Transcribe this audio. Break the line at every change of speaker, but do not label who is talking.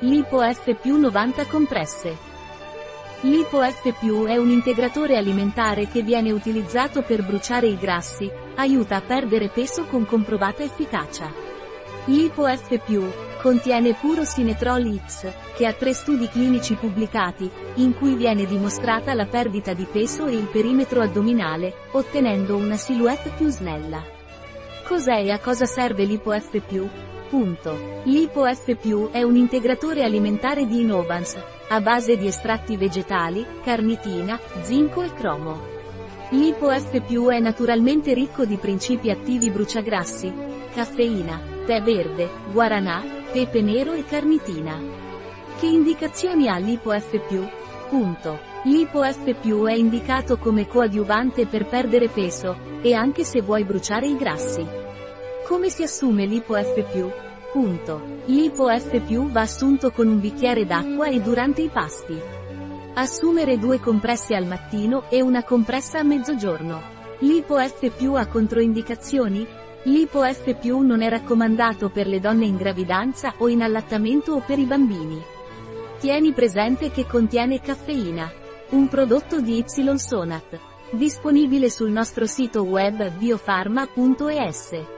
Lipo F 90 compresse. Lipo F è un integratore alimentare che viene utilizzato per bruciare i grassi, aiuta a perdere peso con comprovata efficacia. Lipo F contiene puro Sinetrol X, che ha tre studi clinici pubblicati, in cui viene dimostrata la perdita di peso e il perimetro addominale, ottenendo una silhouette più snella. Cos'è e a cosa serve Lipo F Punto. L'IPO-F+, è un integratore alimentare di Innovans, a base di estratti vegetali, carnitina, zinco e cromo. L'IPO-F+, è naturalmente ricco di principi attivi bruciagrassi, caffeina, tè verde, guaranà, pepe nero e carnitina. Che indicazioni ha l'IPO-F+. Punto. L'IPO-F+, è indicato come coadiuvante per perdere peso, e anche se vuoi bruciare i grassi. Come si assume l'IPO-F+. Punto. L'IPO-F+, va assunto con un bicchiere d'acqua e durante i pasti. Assumere due compresse al mattino e una compressa a mezzogiorno. L'IPO-F+, ha controindicazioni? L'IPO-F+, non è raccomandato per le donne in gravidanza o in allattamento o per i bambini. Tieni presente che contiene caffeina. Un prodotto di Y Sonat. Disponibile sul nostro sito web biofarma.es.